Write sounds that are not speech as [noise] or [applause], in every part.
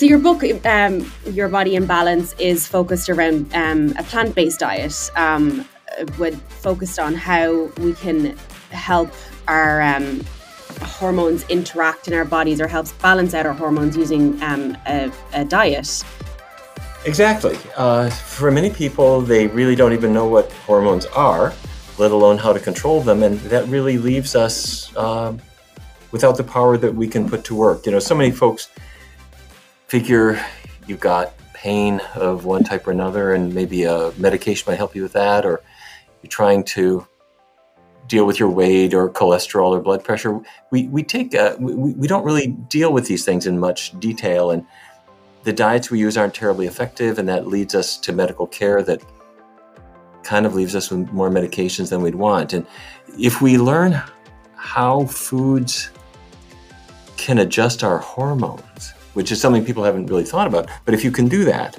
so your book, um, Your Body in Balance, is focused around um, a plant based diet, um, with focused on how we can help our um, hormones interact in our bodies or helps balance out our hormones using um, a, a, diet. Exactly. Uh, for many people, they really don't even know what hormones are, let alone how to control them, and that really leaves us uh, without the power that we can put to work. You know, so many folks figure you've got pain of one type or another, and maybe a medication might help you with that, or you're trying to deal with your weight or cholesterol or blood pressure. We, we take uh, we, we don't really deal with these things in much detail, and the diets we use aren't terribly effective, and that leads us to medical care that kind of leaves us with more medications than we'd want. And if we learn how foods can adjust our hormones, which is something people haven't really thought about, but if you can do that,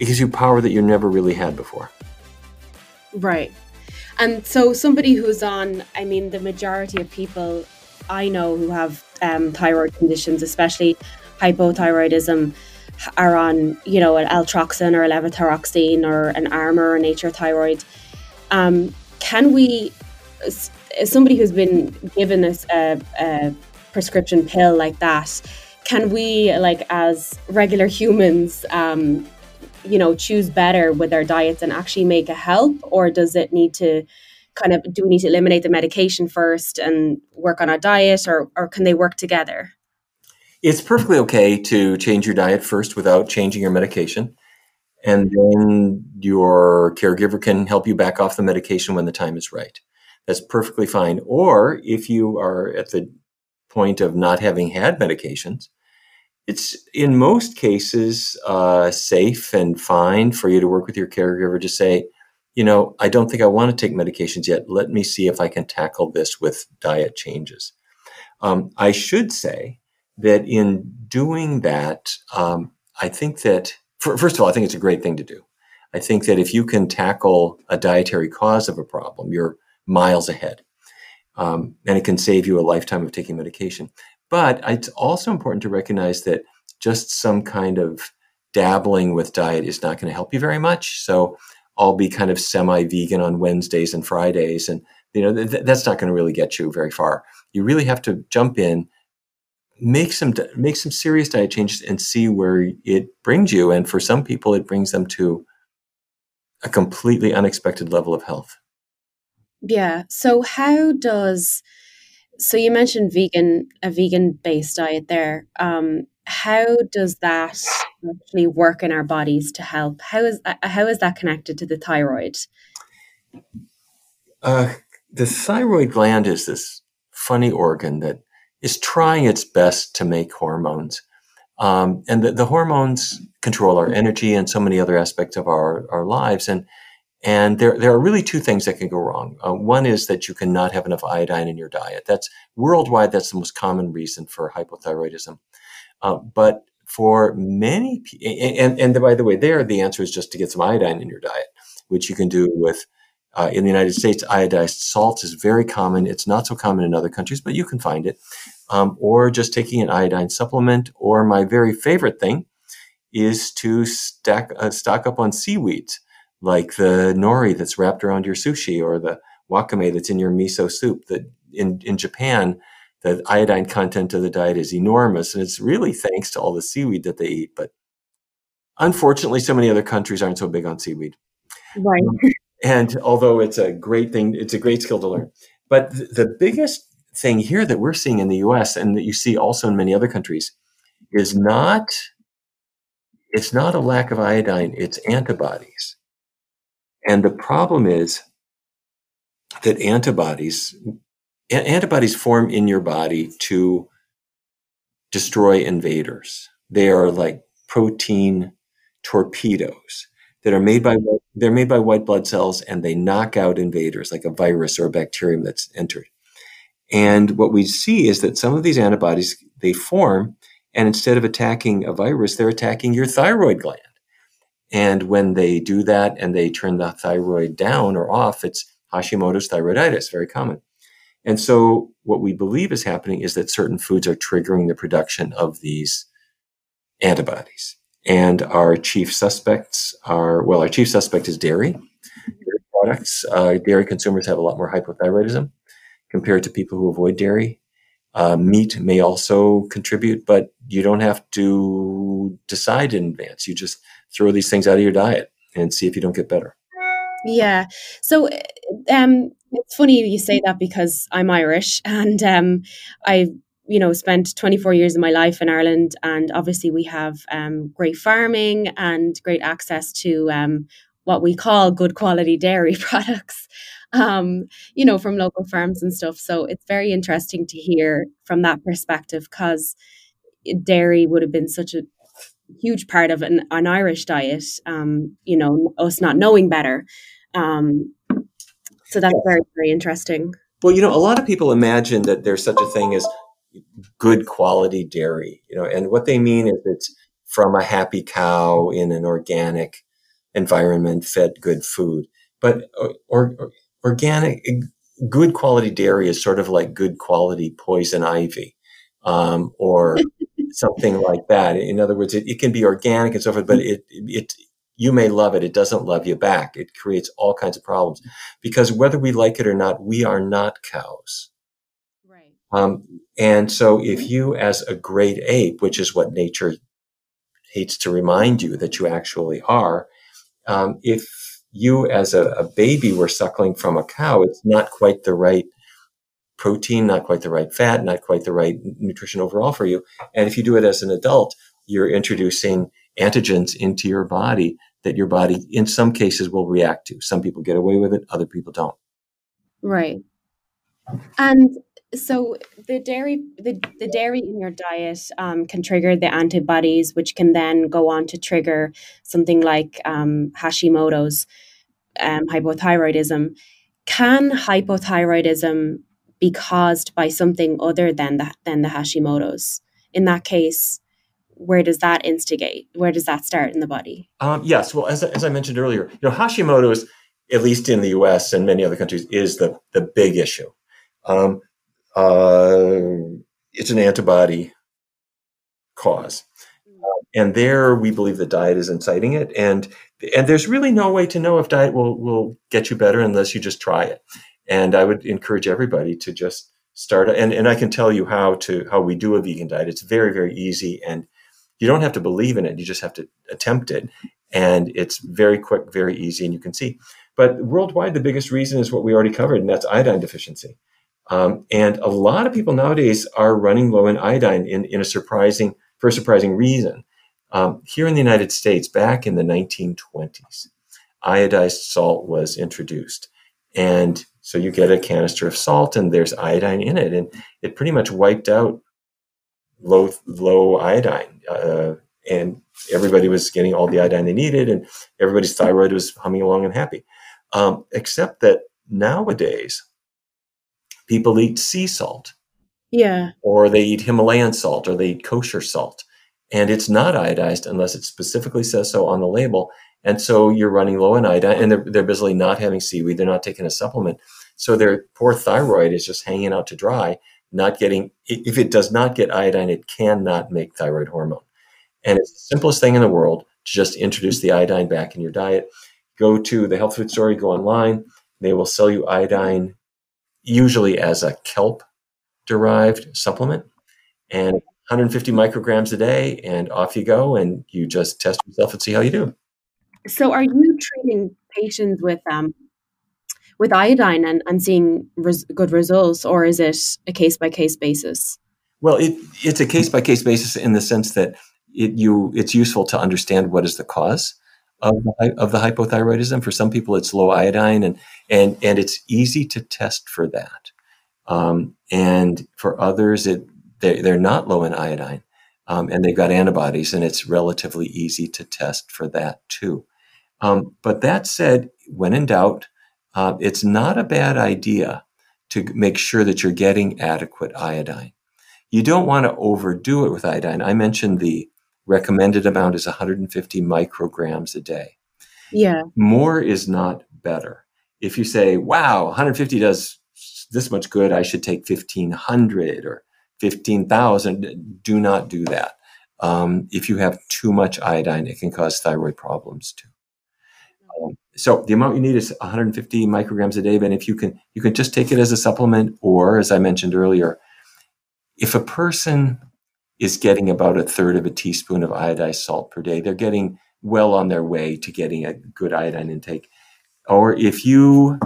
it gives you power that you never really had before. Right. And so, somebody who's on, I mean, the majority of people I know who have um, thyroid conditions, especially hypothyroidism, are on, you know, an Eltroxin or a levothyroxine or an Armour or Nature Thyroid. Um, can we, as somebody who's been given a, a prescription pill like that, can we, like, as regular humans, um, you know choose better with our diets and actually make a help? Or does it need to kind of do we need to eliminate the medication first and work on our diet? Or or can they work together? It's perfectly okay to change your diet first without changing your medication. And then your caregiver can help you back off the medication when the time is right. That's perfectly fine. Or if you are at the point of not having had medications it's in most cases uh, safe and fine for you to work with your caregiver to say, you know, I don't think I want to take medications yet. Let me see if I can tackle this with diet changes. Um, I should say that in doing that, um, I think that, first of all, I think it's a great thing to do. I think that if you can tackle a dietary cause of a problem, you're miles ahead. Um, and it can save you a lifetime of taking medication. But it's also important to recognize that just some kind of dabbling with diet is not going to help you very much. So I'll be kind of semi-vegan on Wednesdays and Fridays, and you know th- that's not going to really get you very far. You really have to jump in, make some make some serious diet changes, and see where it brings you. And for some people, it brings them to a completely unexpected level of health. Yeah. So how does so you mentioned vegan, a vegan-based diet there. Um, how does that actually work in our bodies to help? How is uh, how is that connected to the thyroid? Uh, the thyroid gland is this funny organ that is trying its best to make hormones. Um, and the, the, hormones control our energy and so many other aspects of our, our lives. And and there, there are really two things that can go wrong. Uh, one is that you cannot have enough iodine in your diet. That's worldwide, that's the most common reason for hypothyroidism. Uh, but for many, and, and by the way, there, the answer is just to get some iodine in your diet, which you can do with, uh, in the United States, iodized salt is very common. It's not so common in other countries, but you can find it. Um, or just taking an iodine supplement, or my very favorite thing is to stack, uh, stock up on seaweeds like the nori that's wrapped around your sushi or the wakame that's in your miso soup. That in, in Japan, the iodine content of the diet is enormous, and it's really thanks to all the seaweed that they eat. But unfortunately, so many other countries aren't so big on seaweed. Right. Um, and although it's a great thing, it's a great skill to learn. But th- the biggest thing here that we're seeing in the U.S. and that you see also in many other countries is not it's not a lack of iodine; it's antibodies. And the problem is that antibodies antibodies form in your body to destroy invaders. They are like protein torpedoes that are made by they're made by white blood cells and they knock out invaders like a virus or a bacterium that's entered. And what we see is that some of these antibodies they form and instead of attacking a virus they're attacking your thyroid gland. And when they do that and they turn the thyroid down or off, it's Hashimoto's thyroiditis, very common. And so what we believe is happening is that certain foods are triggering the production of these antibodies. And our chief suspects are, well, our chief suspect is dairy. Dairy products. Uh, dairy consumers have a lot more hypothyroidism compared to people who avoid dairy. Uh, meat may also contribute, but you don't have to decide in advance. You just throw these things out of your diet and see if you don't get better. Yeah. So um, it's funny you say that because I'm Irish [laughs] and um, I you know spent 24 years of my life in Ireland and obviously we have um, great farming and great access to um, what we call good quality [laughs] dairy [laughs] products um, you know from local farms and stuff so it's very interesting to hear from that perspective because dairy would have been such a huge part of an, an Irish diet um, you know us not knowing better. Um, so that's very very interesting. Well you know a lot of people imagine that there's such a thing as good quality dairy, you know, and what they mean is it's from a happy cow in an organic environment fed good food. But uh, or, or, organic, good quality dairy is sort of like good quality poison ivy, um, or something like that. In other words, it, it, can be organic and so forth, but it, it, you may love it. It doesn't love you back. It creates all kinds of problems because whether we like it or not, we are not cows. Um, and so if you as a great ape, which is what nature hates to remind you that you actually are, um, if you as a, a, baby were suckling from a cow, it's not quite the right protein, not quite the right fat, not quite the right nutrition overall for you. And if you do it as an adult, you're introducing antigens into your body that your body, in some cases, will react to. Some people get away with it, other people don't. Right. And so the dairy the, the dairy in your diet um, can trigger the antibodies which can then go on to trigger something like um, hashimoto's um, hypothyroidism can hypothyroidism be caused by something other than the, than the hashimoto's in that case where does that instigate where does that start in the body um, yes well as, as i mentioned earlier you know hashimoto's at least in the us and many other countries is the, the big issue um, uh, it's an antibody cause. Uh, and there we believe the diet is inciting it. And, and there's really no way to know if diet will, will get you better unless you just try it. And I would encourage everybody to just start. And, and I can tell you how to, how we do a vegan diet. It's very, very easy. And you don't have to believe in it. You just have to attempt it. And it's very quick, very easy, and you can see. But worldwide, the biggest reason is what we already covered, and that's iodine deficiency. Um, and a lot of people nowadays are running low in iodine in, in a surprising, for a surprising reason. Um, here in the United States, back in the 1920s, iodized salt was introduced. And so you get a canister of salt and there's iodine in it. And it pretty much wiped out low, low iodine. Uh, and everybody was getting all the iodine they needed and everybody's thyroid was humming along and happy. Um, except that nowadays, people eat sea salt. Yeah. Or they eat Himalayan salt or they eat kosher salt. And it's not iodized unless it specifically says so on the label. And so you're running low in iodine and they're, they're busily not having seaweed. They're not taking a supplement. So their poor thyroid is just hanging out to dry, not getting, if it does not get iodine, it cannot make thyroid hormone. And it's the simplest thing in the world to just introduce the iodine back in your diet. Go to the health food store, go online. They will sell you iodine usually as a kelp derived supplement and 150 micrograms a day and off you go and you just test yourself and see how you do so are you treating patients with um with iodine and, and seeing res- good results or is it a case by case basis well it, it's a case by case basis in the sense that it you it's useful to understand what is the cause of the, of the hypothyroidism. For some people, it's low iodine, and and and it's easy to test for that. Um, and for others, it they, they're not low in iodine, um, and they've got antibodies, and it's relatively easy to test for that too. Um, but that said, when in doubt, uh, it's not a bad idea to make sure that you're getting adequate iodine. You don't want to overdo it with iodine. I mentioned the recommended amount is 150 micrograms a day. Yeah. More is not better. If you say, wow, 150 does this much good, I should take 1500 or 15,000, do not do that. Um, if you have too much iodine, it can cause thyroid problems too. Um, so the amount you need is 150 micrograms a day. But if you can, you can just take it as a supplement, or as I mentioned earlier, if a person is getting about a third of a teaspoon of iodized salt per day, they're getting well on their way to getting a good iodine intake. Or if you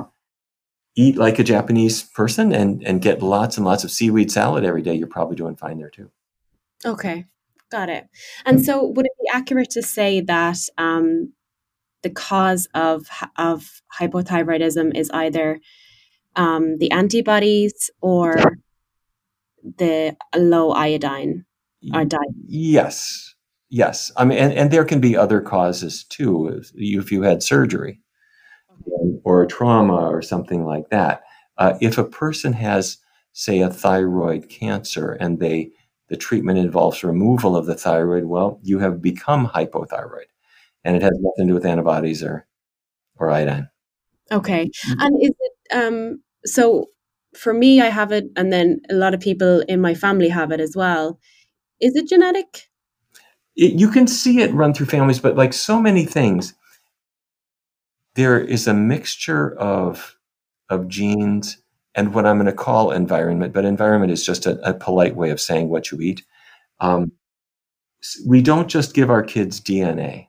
eat like a Japanese person and, and get lots and lots of seaweed salad every day, you're probably doing fine there too. Okay, got it. And so, would it be accurate to say that um, the cause of of hypothyroidism is either um, the antibodies or the low iodine or diet? Yes, yes. I mean, and, and there can be other causes too. If you, if you had surgery okay. or trauma or something like that, uh, if a person has, say, a thyroid cancer and they the treatment involves removal of the thyroid, well, you have become hypothyroid and it has nothing to do with antibodies or or iodine. Okay, mm-hmm. and is it um so? For me, I have it, and then a lot of people in my family have it as well. Is it genetic? It, you can see it run through families, but like so many things, there is a mixture of of genes and what I'm going to call environment. But environment is just a, a polite way of saying what you eat. Um, we don't just give our kids DNA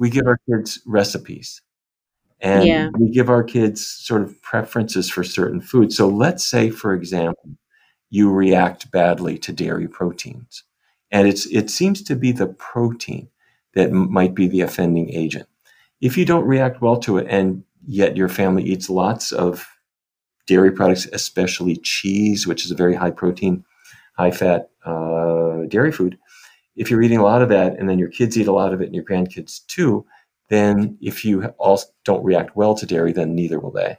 we give our kids recipes and yeah. we give our kids sort of preferences for certain foods. So let's say, for example, you react badly to dairy proteins, and it's it seems to be the protein that m- might be the offending agent. If you don't react well to it, and yet your family eats lots of dairy products, especially cheese, which is a very high protein, high fat uh, dairy food, if you're eating a lot of that and then your kids eat a lot of it and your grandkids too, then if you all don't react well to dairy, then neither will they.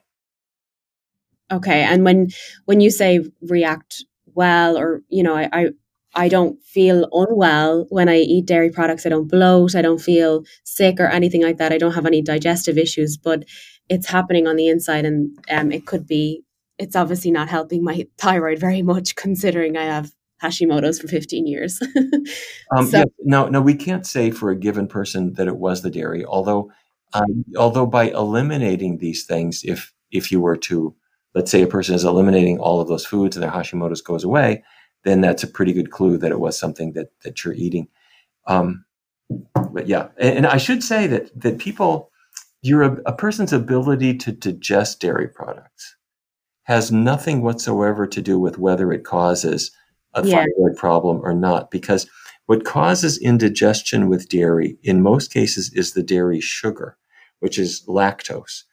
Okay. And when when you say react well or you know, I, I I don't feel unwell when I eat dairy products. I don't bloat. I don't feel sick or anything like that. I don't have any digestive issues, but it's happening on the inside, and um, it could be. It's obviously not helping my [laughs] thyroid very much, considering I have Hashimoto's for 15 years. [laughs] um, so, yeah, no, no, we can't say for a given person that it was the dairy. Although, um, although by eliminating these things, if if you were to, let's say, a person is eliminating all of those foods and their Hashimoto's goes away, then that's a pretty good clue that it was something that that you're eating. Um, but yeah, and, and, I should say that that people, your a person's ability to digest dairy products has nothing whatsoever to do with whether it causes a yeah. thyroid problem or not because what causes indigestion with dairy in most cases is the dairy sugar which is lactose.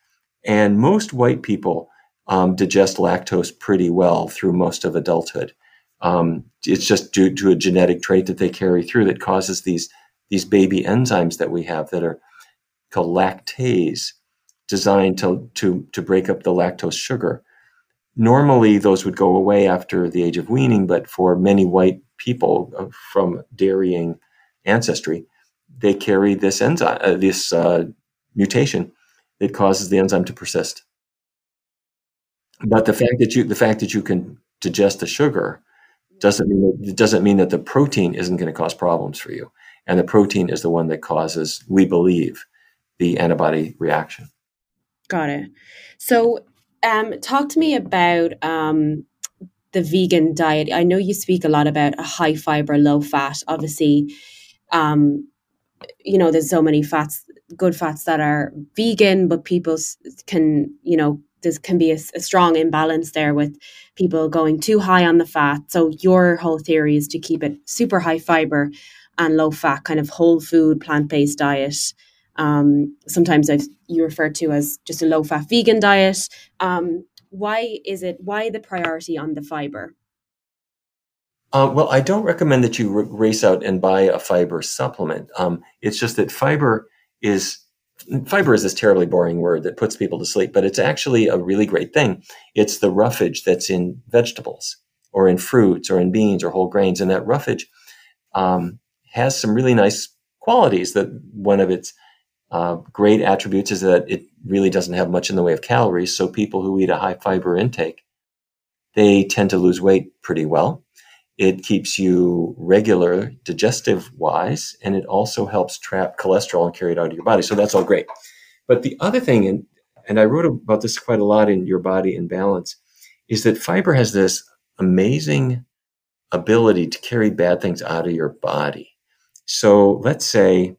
And most white people um, digest lactose pretty well through most of adulthood. Um, it's just due to a genetic trait that they carry through that causes these these baby enzymes that we have that are called lactase designed to to to break up the lactose sugar normally those would go away after the age of weaning, but for many white people uh, from dairying ancestry, they carry this enzyme, uh, this uh, mutation that causes the enzyme to persist. But the fact that you the fact that you can digest the sugar doesn't mean that, doesn't mean that the protein isn't going to cause problems for you. And the protein is the one that causes, we believe, the antibody reaction. Got it. So um, talk to me about um, the vegan diet. I know you speak a lot about a high fiber, low fat. Obviously, um, you know, there's so many fats, good fats that are vegan, but people can, you know, there can be a, a, strong imbalance there with people going too high on the fat. So your whole theory is to keep it super high fiber and low fat, kind of whole food, plant based diet um, sometimes I've, you refer to as just a low fat vegan diet. Um, why is it, why the priority on the fiber? Uh, well, I don't recommend that you race out and buy a fiber supplement. Um, it's just that fiber is fiber is this terribly boring word that puts people to sleep, but it's actually a really great thing. It's the roughage that's in vegetables or in fruits or in beans or whole grains, and that roughage um, has some really nice qualities. That one of its uh, great attributes is that it really doesn't have much in the way of calories. So people who eat a high fiber intake, they tend to lose weight pretty well. it keeps you regular digestive wise, and it also helps trap cholesterol and carry it out of your body. So that's all great. But the other thing, and, and I wrote about this quite a lot in Your Body in Balance, is that fiber has this amazing ability to carry bad things out of your body. So let's say,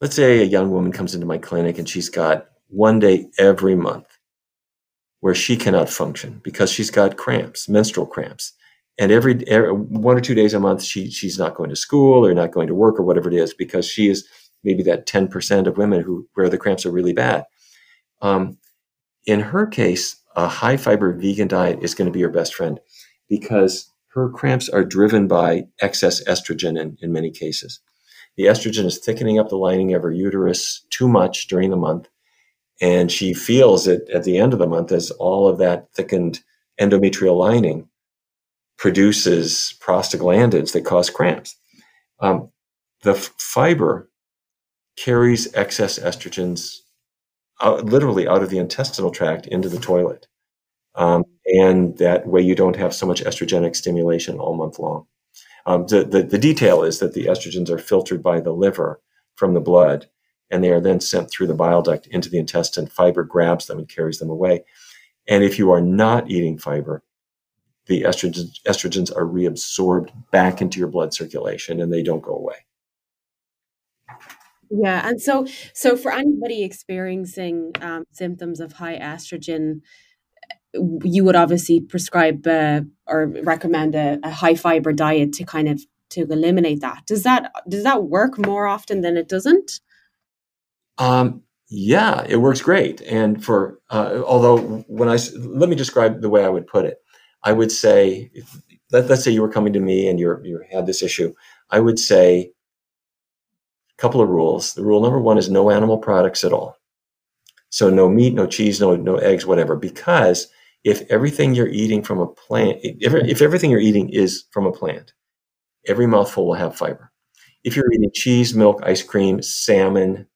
let's say a young woman comes into my clinic and she's got one day every month where she cannot function because she's got cramps, menstrual cramps. And every, every, one or two days a month, she she's not going to school or not going to work or whatever it is because she is maybe that ten percent of women who where the cramps are really bad. Um, in her case, a high fiber vegan diet is going to be your best friend because her cramps are driven by excess estrogen in, in many cases. The estrogen is thickening up the lining of her uterus too much during the month and she feels it at the end of the month as all of that thickened endometrial lining produces prostaglandins that cause cramps. Um, the f- fiber carries excess estrogens out, literally out of the intestinal tract into the toilet. Um, and that way you don't have so much estrogenic stimulation all month long. Um, the, the, the detail is that the estrogens are filtered by the liver from the blood and they are then sent through the bile duct into the intestine. Fiber grabs them and carries them away. And if you are not eating fiber, the estrogens, estrogens are reabsorbed back into your blood circulation and they don't go away. Yeah, and so so for anybody experiencing um, symptoms of high estrogen, you would obviously prescribe uh, or recommend a, a high fiber diet to kind of to eliminate that. Does that does that work more often than it doesn't? Um, yeah, it works great. And for uh, although when I let me describe the way I would put it, I would say if, let, us say you were coming to me and you you had this issue, I would say a couple of rules. The rule number one is no animal products at all. So no meat, no cheese, no no eggs, whatever. Because if everything you're eating from a plant, if, if everything you're eating is from a plant, every mouthful will have fiber. If you're eating cheese, milk, ice cream, salmon,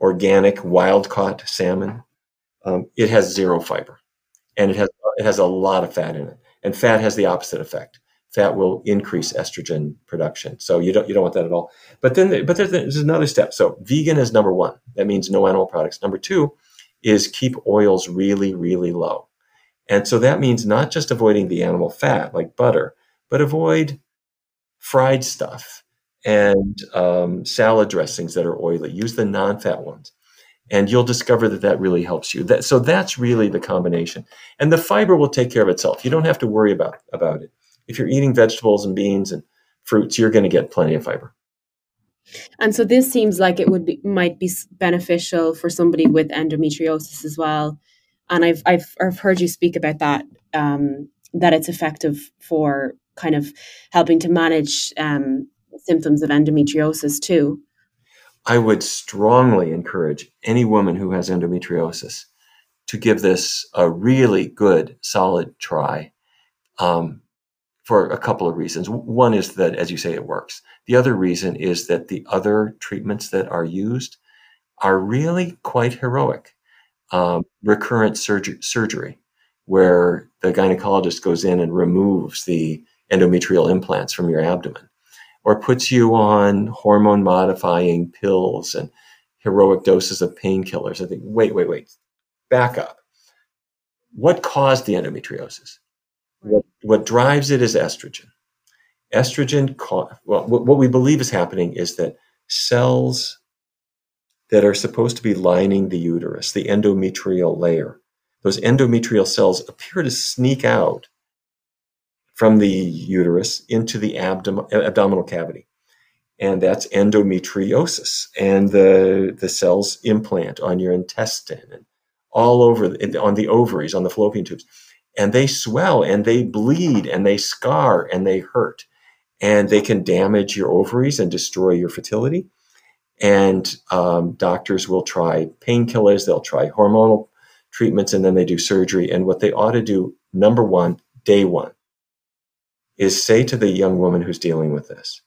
organic wild caught salmon, um, it has zero fiber, and it has it has a lot of fat in it. And fat has the opposite effect. Fat will increase estrogen production, so you don't you don't want that at all. But then, but there's, there's another step. So vegan is number one. That means no animal products. Number two is keep oils really really low, and so that means not just avoiding the animal fat like butter, but avoid fried stuff and um, salad dressings that are oily. Use the non-fat ones, and you'll discover that that really helps you. That, so that's really the combination, and the fiber will take care of itself. You don't have to worry about about it. If you're eating vegetables and beans and fruits, you're going to get plenty of fiber. And so this seems like it would be might be beneficial for somebody with endometriosis as well. And I've I've, I've heard you speak about that um, that it's effective for kind of helping to manage um, symptoms of endometriosis too. I would strongly encourage any woman who has endometriosis to give this a really good, solid try um, for a couple of reasons. One is that, as you say, it works. The other reason is that the other treatments that are used are really quite heroic. Um, recurrent surgery, where the gynecologist goes in and removes the endometrial implants from your abdomen or puts you on hormone modifying pills and heroic doses of painkillers. I think, wait, wait, wait, back up. What caused the endometriosis? What, what drives it is estrogen. Estrogen, ca- well, what we believe is happening is that cells that are supposed to be lining the uterus, the endometrial layer, those endometrial cells appear to sneak out from the uterus into the abdom- abdominal cavity. And that's endometriosis. And the, the cells implant on your intestine and all over on the ovaries, on the fallopian tubes. And they swell and they bleed and they scar and they hurt. And they can damage your ovaries and destroy your fertility. And um, doctors will try painkillers, they'll try hormonal treatments, and then they do surgery. And what they ought to do, number one, day one, is say to the young woman who's dealing with this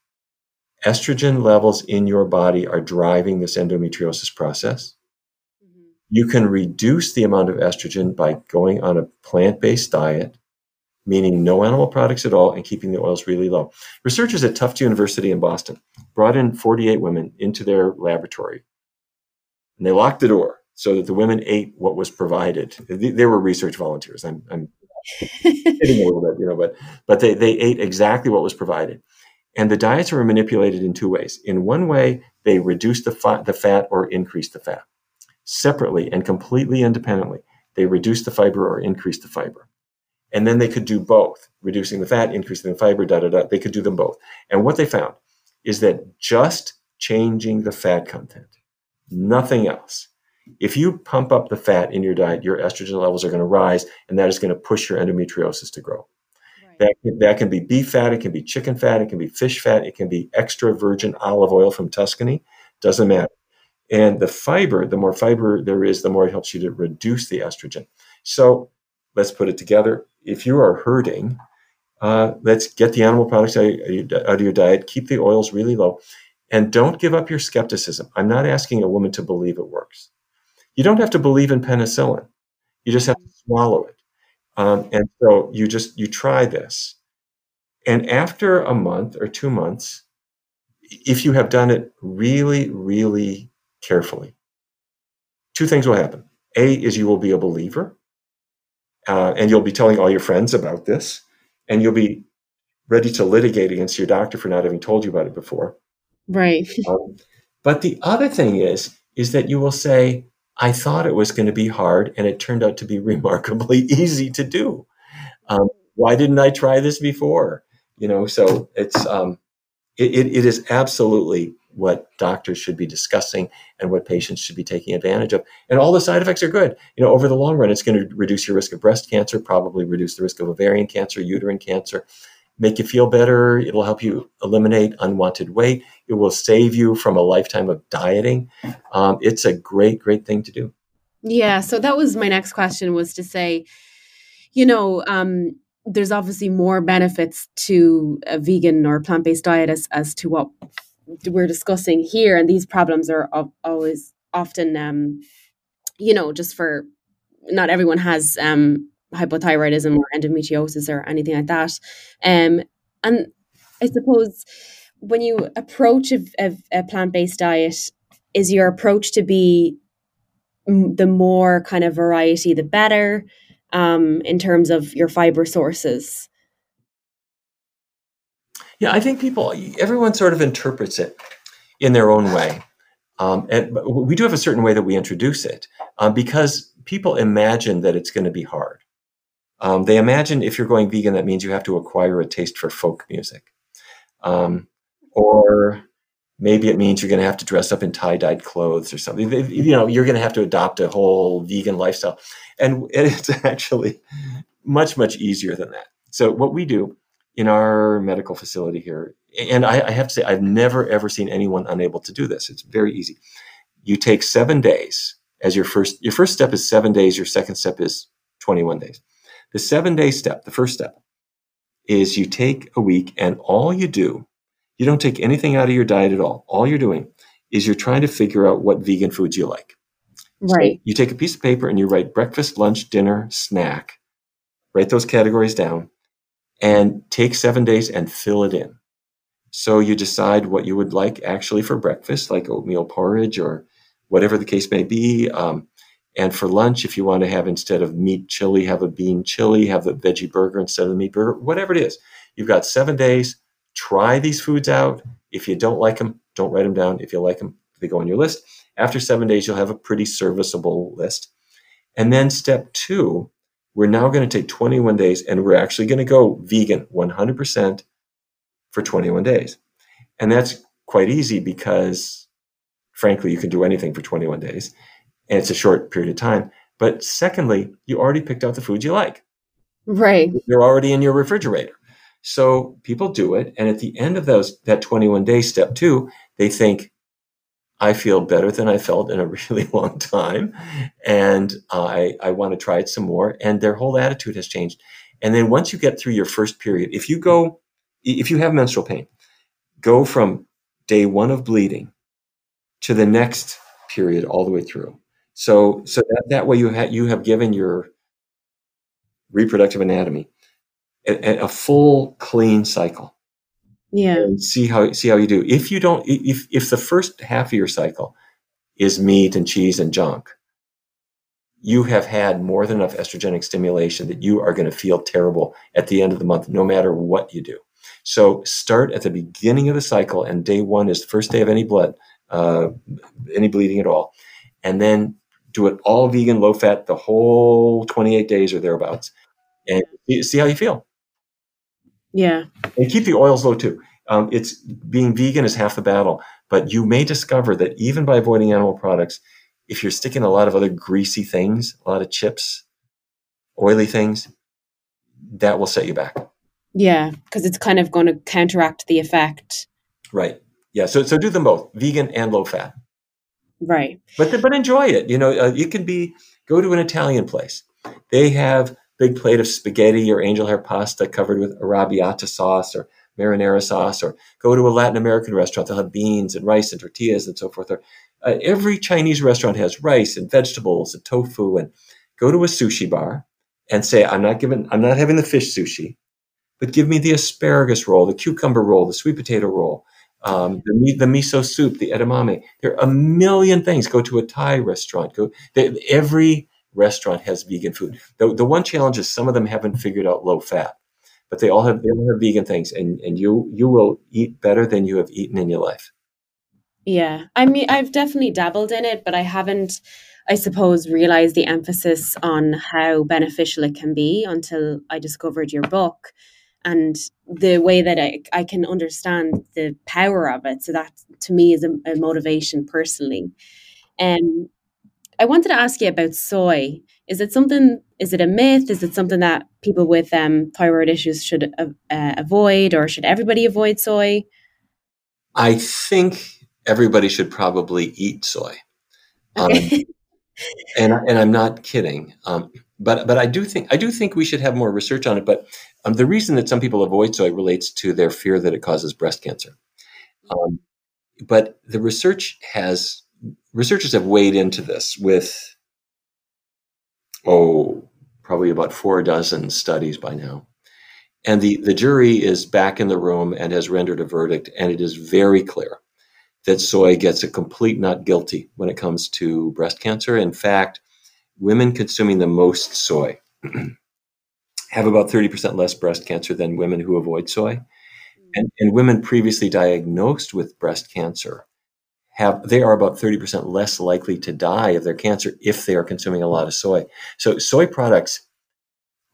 estrogen levels in your body are driving this endometriosis process. You can reduce the amount of estrogen by going on a plant based diet, meaning no animal products at all and keeping the oils really low. Researchers at Tufts University in Boston brought in 48 women into their laboratory and they locked the door so that the women ate what was provided. They were research volunteers. I'm, I'm [laughs] kidding a little bit, you know, but but they, they ate exactly what was provided. And the diets were manipulated in two ways. In one way, they reduced the fat, the fat or increased the fat. Separately and completely independently, they reduced the fiber or increased the fiber. And then they could do both, reducing the fat, increasing the fiber, da da da. They could do them both. And what they found is that just changing the fat content, nothing else. If you pump up the fat in your diet, your estrogen levels are going to rise, and that is going to push your endometriosis to grow. Right. That, that can be beef fat, it can be chicken fat, it can be fish fat, it can be extra virgin olive oil from Tuscany. Doesn't matter. And the fiber, the more fiber there is, the more it helps you to reduce the estrogen. So let's put it together. If you are hurting, uh, let's get the animal products out of your diet, keep the oils really low, and don't give up your skepticism. I'm not asking a woman to believe it works. You don't have to believe in penicillin. You just have to swallow it. Um, and so you just you try this, and after a month or two months, if you have done it really, really carefully, two things will happen. A is you will be a believer, uh, and you'll be telling all your friends about this, and you'll be ready to litigate against your doctor for not having told you about it before. Right. [laughs] Um, but the other thing is, is that you will say, I thought it was going to be hard, and it turned out to be [laughs] remarkably easy to do. Um, why didn't I try this before? You know, so it's um, it, it is absolutely what doctors should be discussing and what patients should be taking advantage of. And all the side effects are good. You know, over the long run, it's going to reduce your risk of breast cancer, probably reduce the risk of ovarian cancer, uterine cancer, make you feel better. It'll help you eliminate unwanted weight. It will save you from a lifetime of dieting. Um, it's a great, great thing to do. Yeah. So that was my next question was to say, you know, um, there's obviously more benefits to a vegan or plant based diet as, as to what we're discussing here. And these problems are always often, um, you know, just for not everyone has um, hypothyroidism or endometriosis or anything like that. Um, and I suppose when you approach a, a, a plant based diet, is your approach to be the more kind of variety, the better um, in terms of your fiber sources? Yeah, I think people, everyone sort of interprets it in their own way. Um, and we do have a certain way that we introduce it um, because people imagine that it's going to be hard. Um, they imagine if you're going vegan, that means you have to acquire a taste for folk music. Um, or maybe it means you're going to have to dress up in tie-dyed clothes or something. You know, you're going to have to adopt a whole vegan lifestyle. And [laughs] it's actually much, much easier than that. So what we do in our medical facility here, and I, I have to say, I've never, ever seen anyone unable to do this. It's very easy. You take seven days as your first, your first step is seven days. Your second step is 21 days. The seven day step, the first step, is you take a week and all you do, you don't take anything out of your diet at all. All you're doing is you're trying to figure out what vegan foods you like. Right. So you take a piece of paper and you write breakfast, lunch, dinner, snack, write those categories down, and take seven days and fill it in. So you decide what you would like actually for breakfast, like oatmeal porridge or whatever the case may be. Um, and for lunch, if you want to have instead of meat chili, have a bean chili, have a veggie burger instead of the meat burger, whatever it is. You've got seven days. Try these foods out. If you don't like them, don't write them down. If you like them, they go on your list. After seven days, you'll have a pretty serviceable list. And then step two, we're now going to take 21 days and we're actually going to go vegan 100% for 21 days. And that's quite easy because, frankly, you can do anything for 21 days and it's a short period of time. But secondly, you already picked out the foods you like. Right. They're already in your refrigerator. So people do it. And at the end of those, that 21 day step two, they think, I feel better than I felt in a [laughs] really long time. And I, I want to try it some more. And their whole attitude has changed. And then once you get through your first period, if you go, if you have menstrual pain, go from day one of bleeding to the next period all the way through. So, so that, that way you have you have given your reproductive anatomy a, a full clean cycle. Yeah. See how see how you do. If you don't, if if the first half of your cycle is meat and cheese and junk, you have had more than enough estrogenic stimulation that you are going to feel terrible at the end of the month, no matter what you do. So start at the beginning of the cycle, and day one is the first day of any blood, uh, any bleeding at all, and then do it all vegan, low fat, the whole 28 days or thereabouts, and see how you feel. Yeah, and keep the oils low too. Um, it's being vegan is half the battle, but you may discover that even by avoiding animal products, if you're sticking a lot of other greasy things, a lot of chips, oily things, that will set you back. Yeah, because it's kind of going to counteract the effect. Right. Yeah. So so do them both, vegan and low fat. Right. But but enjoy it. You know, uh, you can be go to an Italian place. They have big plate of spaghetti or angel hair pasta covered with arrabbiata sauce or marinara sauce, or go to a Latin American restaurant. They'll have beans and rice and tortillas and so forth. Or uh, every Chinese restaurant has rice and vegetables and tofu. And go to a sushi bar and say, "I'm not giving. I'm not having the fish sushi but give me the asparagus roll, the cucumber roll, the sweet potato roll, um, the, the miso soup, the edamame. There are a million things. Go to a Thai restaurant. Go. They, every restaurant has vegan food. The, the one challenge is some of them haven't figured out low fat, but they all have they all have vegan things, and and you you will eat better than you have eaten in your life. Yeah, I mean, I've definitely dabbled in it, but I haven't. I suppose, realized the emphasis on how beneficial it can be until I discovered your book and the way that I, I can understand the power of it. So that to me is a, a motivation personally. And um, I wanted to ask you about soy. Is it something? Is it a myth? Is it something that people with um, thyroid issues should uh, avoid, or should everybody avoid soy? I think everybody should probably eat soy. Um, [laughs] and and I'm not kidding. Um, but but I do think I do think we should have more research on it. But um, the reason that some people avoid soy relates to their fear that it causes breast cancer. Um, but the research has researchers have weighed into this with oh probably about four dozen studies by now. And the, the jury is back in the room and has rendered a verdict, and it is very clear that soy gets a complete not guilty when it comes to breast cancer. In fact, women consuming the most soy [clears throat] have about 30% less breast cancer than women who avoid soy. And, and women previously diagnosed with breast cancer have they are about 30% less likely to die of their cancer if they are consuming a lot of soy. So soy products,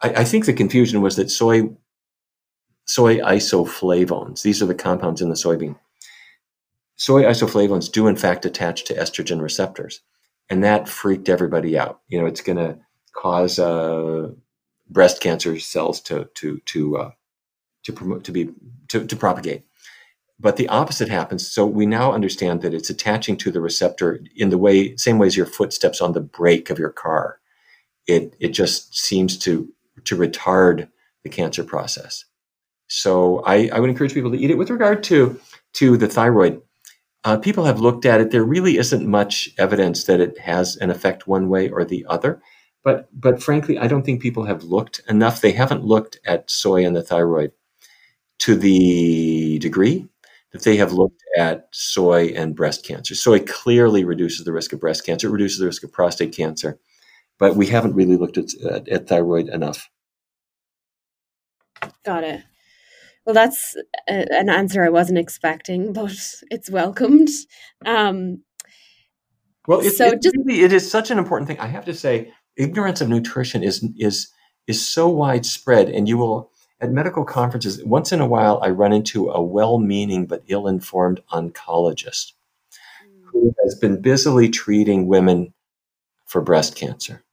I, I think the confusion was that soy soy isoflavones, these are the compounds in the soybean. Soy isoflavones do in fact attach to estrogen receptors and that freaked everybody out. You know, it's going to cause uh, breast cancer cells to to to uh, to promote to be to, to propagate. But the opposite happens. So we now understand that it's attaching to the receptor in the way same way as your footsteps on the brake of your car. It it just seems to to retard the cancer process. So I, I would encourage people to eat it. With regard to to the thyroid, uh, people have looked at it. There really isn't much evidence that it has an effect one way or the other. But, but frankly, I don't think people have looked enough. They haven't looked at soy and the thyroid to the degree that they have looked at soy and breast cancer. Soy clearly reduces the risk of breast cancer, it reduces the risk of prostate cancer, but we haven't really looked at, at, at thyroid enough. Got it. Well, that's a, an answer I wasn't expecting, but it's welcomed. Um, well, it, so it, just, it is such an important thing. I have to say, ignorance of nutrition is is is so widespread, and you will at medical conferences once in a while. I run into a well-meaning but ill-informed oncologist who has been busily treating women for breast cancer,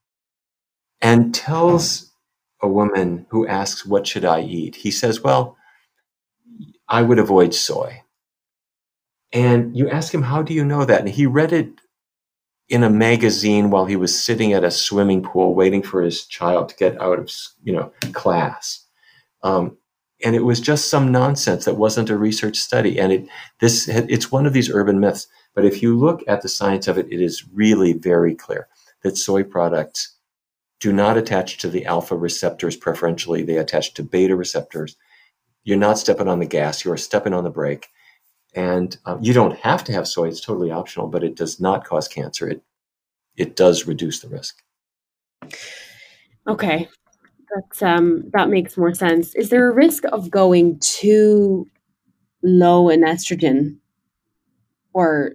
and tells a woman who asks, "What should I eat?" He says, "Well." I would avoid soy. And you ask him, How do you know that? And he read it in a magazine while he was sitting at a swimming pool waiting for his child to get out of you know class. Um, and it was just some nonsense that wasn't a research study. And it this it's one of these urban myths. But if you look at the science of it, it is really very clear that soy products do not attach to the alpha receptors preferentially, they attach to beta receptors. You're not stepping on the gas, you're stepping on the brake. And uh, you don't have to have soy, it's totally optional, but it does not cause cancer. It, it does reduce the risk. Okay. That's, um, that makes more sense. Is there a risk of going too low in estrogen? Or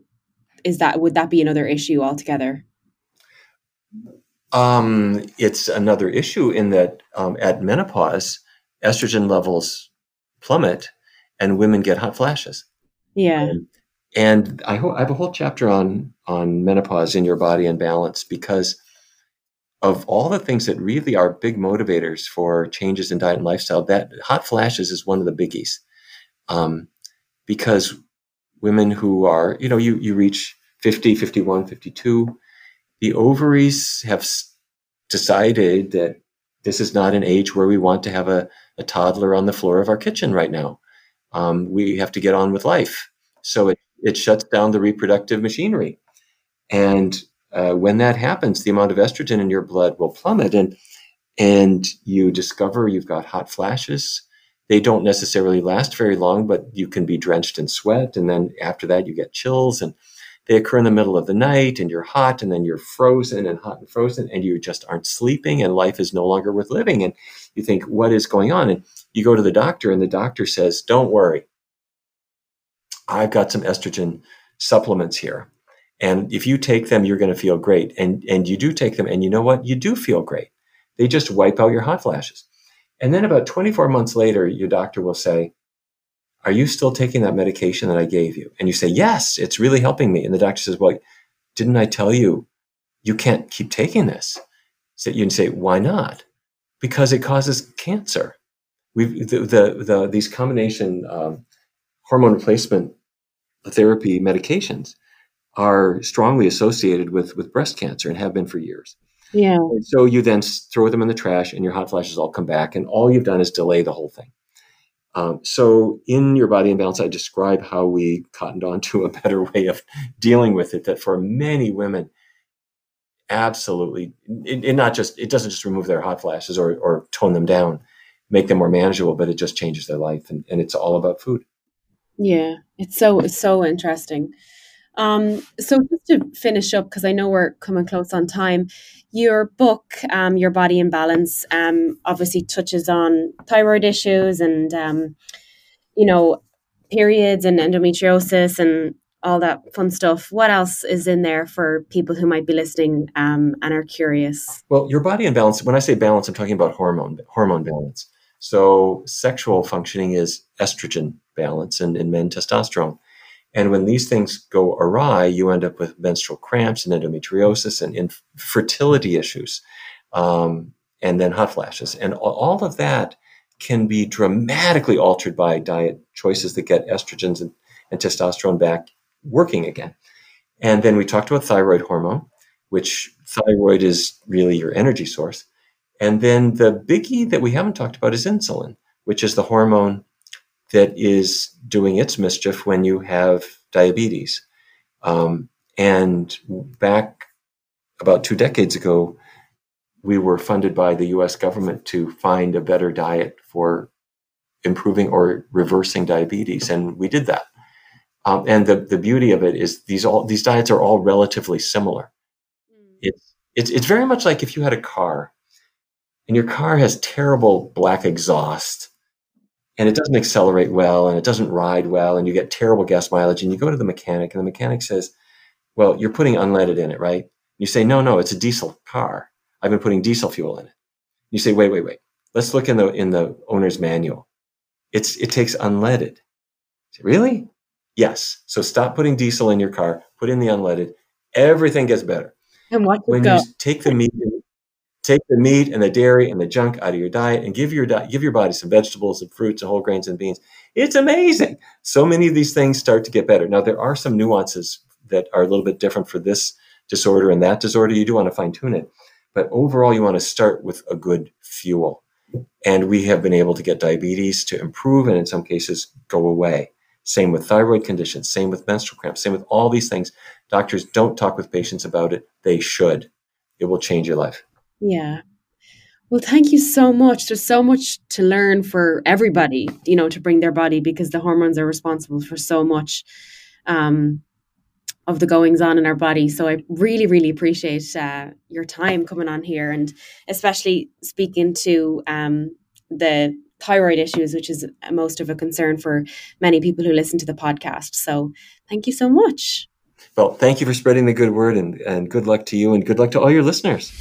is that would that be another issue altogether? Um, it's another issue in that um, at menopause, estrogen levels plummet and women get hot flashes. Yeah. Um, and I, ho- I, have a whole chapter on on menopause in your body in balance because of all the things that really are big motivators for changes in diet and lifestyle. That hot flashes is one of the biggies, um, because women who are you know you you reach 50, 51, 52 the ovaries have decided that this is not an age where we want to have a, a toddler on the floor of our kitchen right now. Um, we have to get on with life. So it, it shuts down the reproductive machinery. And uh, when that happens, the amount of estrogen in your blood will plummet, and and you discover you've got hot flashes. They don't necessarily last very long, but you can be drenched in sweat, and then after that, you get chills, and they occur in the middle of the night and you're hot and then you're frozen and hot and frozen and you just aren't sleeping and life is no longer worth living. And you think, what is going on? And you go to the doctor and the doctor says, don't worry. I've got some estrogen supplements here. And if you take them, you're going to feel great. And, and you do take them. And you know what? You do feel great. They just wipe out your hot flashes. And then about 24 months later, your doctor will say, are you still taking that medication that I gave you? And you say, Yes, it's really helping me. And the doctor says, Well, didn't I tell you you can't keep taking this? So you can say, Why not? Because it causes cancer. We've the, the, the these combination um, hormone replacement therapy medications are strongly associated with with breast cancer and have been for years. Yeah. And so you then throw them in the trash, and your hot flashes all come back, and all you've done is delay the whole thing. Um, so, in your body in balance, I describe how we cottoned on [laughs] to a better way of dealing with it. That for many women, absolutely, it, it, not just it doesn't just remove their hot flashes or or tone them down, make them more manageable, but it just changes their life, and, and it's all about food. Yeah, it's so it's so interesting. Um, so just to finish up, because I know we're coming close on time, your book, um, Your Body in Balance, um, obviously touches on thyroid issues and, um, you know, periods and endometriosis and all that fun stuff. What else is in there for people who might be listening um, and are curious? Well, your body in balance. When I say balance, I'm talking about hormone hormone balance. So sexual functioning is estrogen balance, and in men testosterone. And when these things go awry, you end up with menstrual cramps and endometriosis and infertility issues, um, and then hot flashes. And all of that can be dramatically altered by diet choices that get estrogens and, and testosterone back working again. And then we talked about thyroid hormone, which thyroid is really your energy source. And then the biggie that we haven't talked about is insulin, which is the hormone that is doing its mischief when you have diabetes. Um, and back about two decades ago, we were funded by the US government to find a better diet for improving or reversing diabetes. And we did that. Um, and the, the beauty of it is these all these diets are all relatively similar. Mm. It's, it's it's very much like if you had a car and your car has terrible black exhaust and it doesn't accelerate well and it doesn't ride well and you get terrible gas mileage and you go to the mechanic and the mechanic says well you're putting unleaded in it right? You say no no it's a diesel car. I've been putting diesel fuel in it. You say wait wait wait. Let's look in the in the owner's manual. It's it takes unleaded. Say, really? Yes. So stop putting diesel in your car. Put in the unleaded. Everything gets better. And when go. you take the meat take the meat and the dairy and the junk out of your diet and give your di- give your body some vegetables and fruits and whole grains and beans. It's amazing. So many of these things start to get better. Now there are some nuances that are a little bit different for this disorder and that disorder. You do want to fine tune it, but overall you want to start with a good fuel. And we have been able to get diabetes to improve and in some cases go away. Same with thyroid conditions, same with menstrual cramps, same with all these things. Doctors don't talk with patients about it. They should. It will change your life. Yeah. Well, thank you so much. There's so much to learn for everybody, you know, to bring their body because the hormones are responsible for so much um, of the goings on in our body. So I really, really appreciate uh, your time coming on here and especially speaking to um, the thyroid issues, which is most of a concern for many people who listen to the podcast. So thank you so much. Well, thank you for spreading the good word and, and good luck to you and good luck to all your listeners.